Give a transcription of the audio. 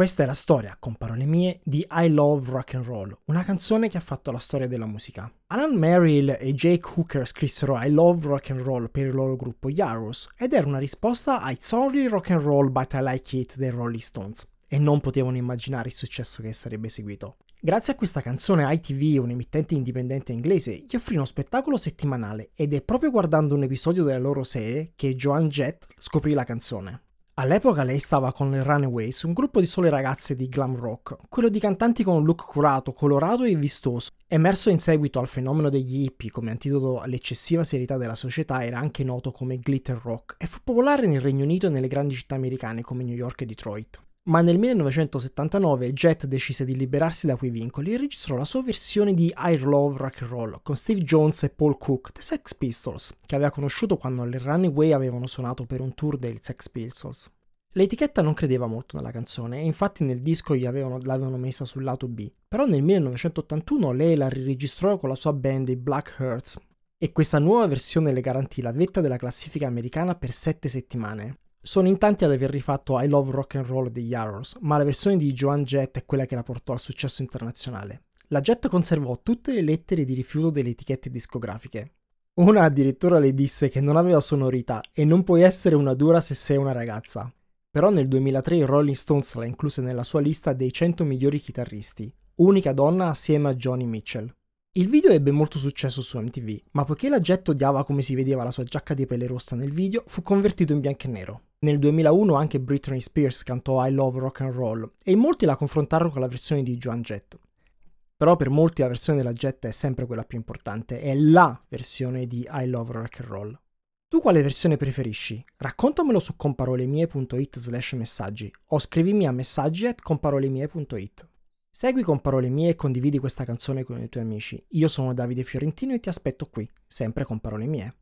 Questa è la storia, con parole mie, di I Love Rock and Roll, una canzone che ha fatto la storia della musica. Alan Merrill e Jake Hooker scrissero I Love Rock and Roll per il loro gruppo Yarrows ed era una risposta a It's Only Rock and Roll but I Like It dei Rolling Stones e non potevano immaginare il successo che sarebbe seguito. Grazie a questa canzone ITV, un'emittente indipendente inglese, gli offrì uno spettacolo settimanale ed è proprio guardando un episodio della loro serie che Joan Jett scoprì la canzone. All'epoca lei stava con le Runaways, un gruppo di sole ragazze di glam rock, quello di cantanti con un look curato, colorato e vistoso. Emerso in seguito al fenomeno degli hippie come antidoto all'eccessiva serietà della società, era anche noto come glitter rock e fu popolare nel Regno Unito e nelle grandi città americane come New York e Detroit. Ma nel 1979 Jet decise di liberarsi da quei vincoli e registrò la sua versione di I Love Rock and Roll con Steve Jones e Paul Cook dei Sex Pistols, che aveva conosciuto quando le Runaway avevano suonato per un tour dei Sex Pistols. L'etichetta non credeva molto nella canzone e infatti nel disco avevano, l'avevano messa sul lato B, però nel 1981 lei la riregistrò con la sua band i Black Hearts e questa nuova versione le garantì la vetta della classifica americana per 7 settimane. Sono in tanti ad aver rifatto I Love Rock and Roll degli Arrows, ma la versione di Joan Jett è quella che la portò al successo internazionale. La Jett conservò tutte le lettere di rifiuto delle etichette discografiche. Una addirittura le disse che non aveva sonorità e non puoi essere una dura se sei una ragazza. Però nel 2003 i Rolling Stones la incluse nella sua lista dei 100 migliori chitarristi, unica donna assieme a Johnny Mitchell. Il video ebbe molto successo su MTV, ma poiché la Jet odiava come si vedeva la sua giacca di pelle rossa nel video, fu convertito in bianco e nero. Nel 2001 anche Britney Spears cantò I Love Rock and Roll e in molti la confrontarono con la versione di Joan Jett. Però per molti la versione della Jet è sempre quella più importante, è la versione di I Love Rock and Roll. Tu quale versione preferisci? Raccontamelo su comparolemie.it slash messaggi o scrivimi a messaggi at comparolemie.it. Segui con parole mie e condividi questa canzone con i tuoi amici. Io sono Davide Fiorentino e ti aspetto qui, sempre con parole mie.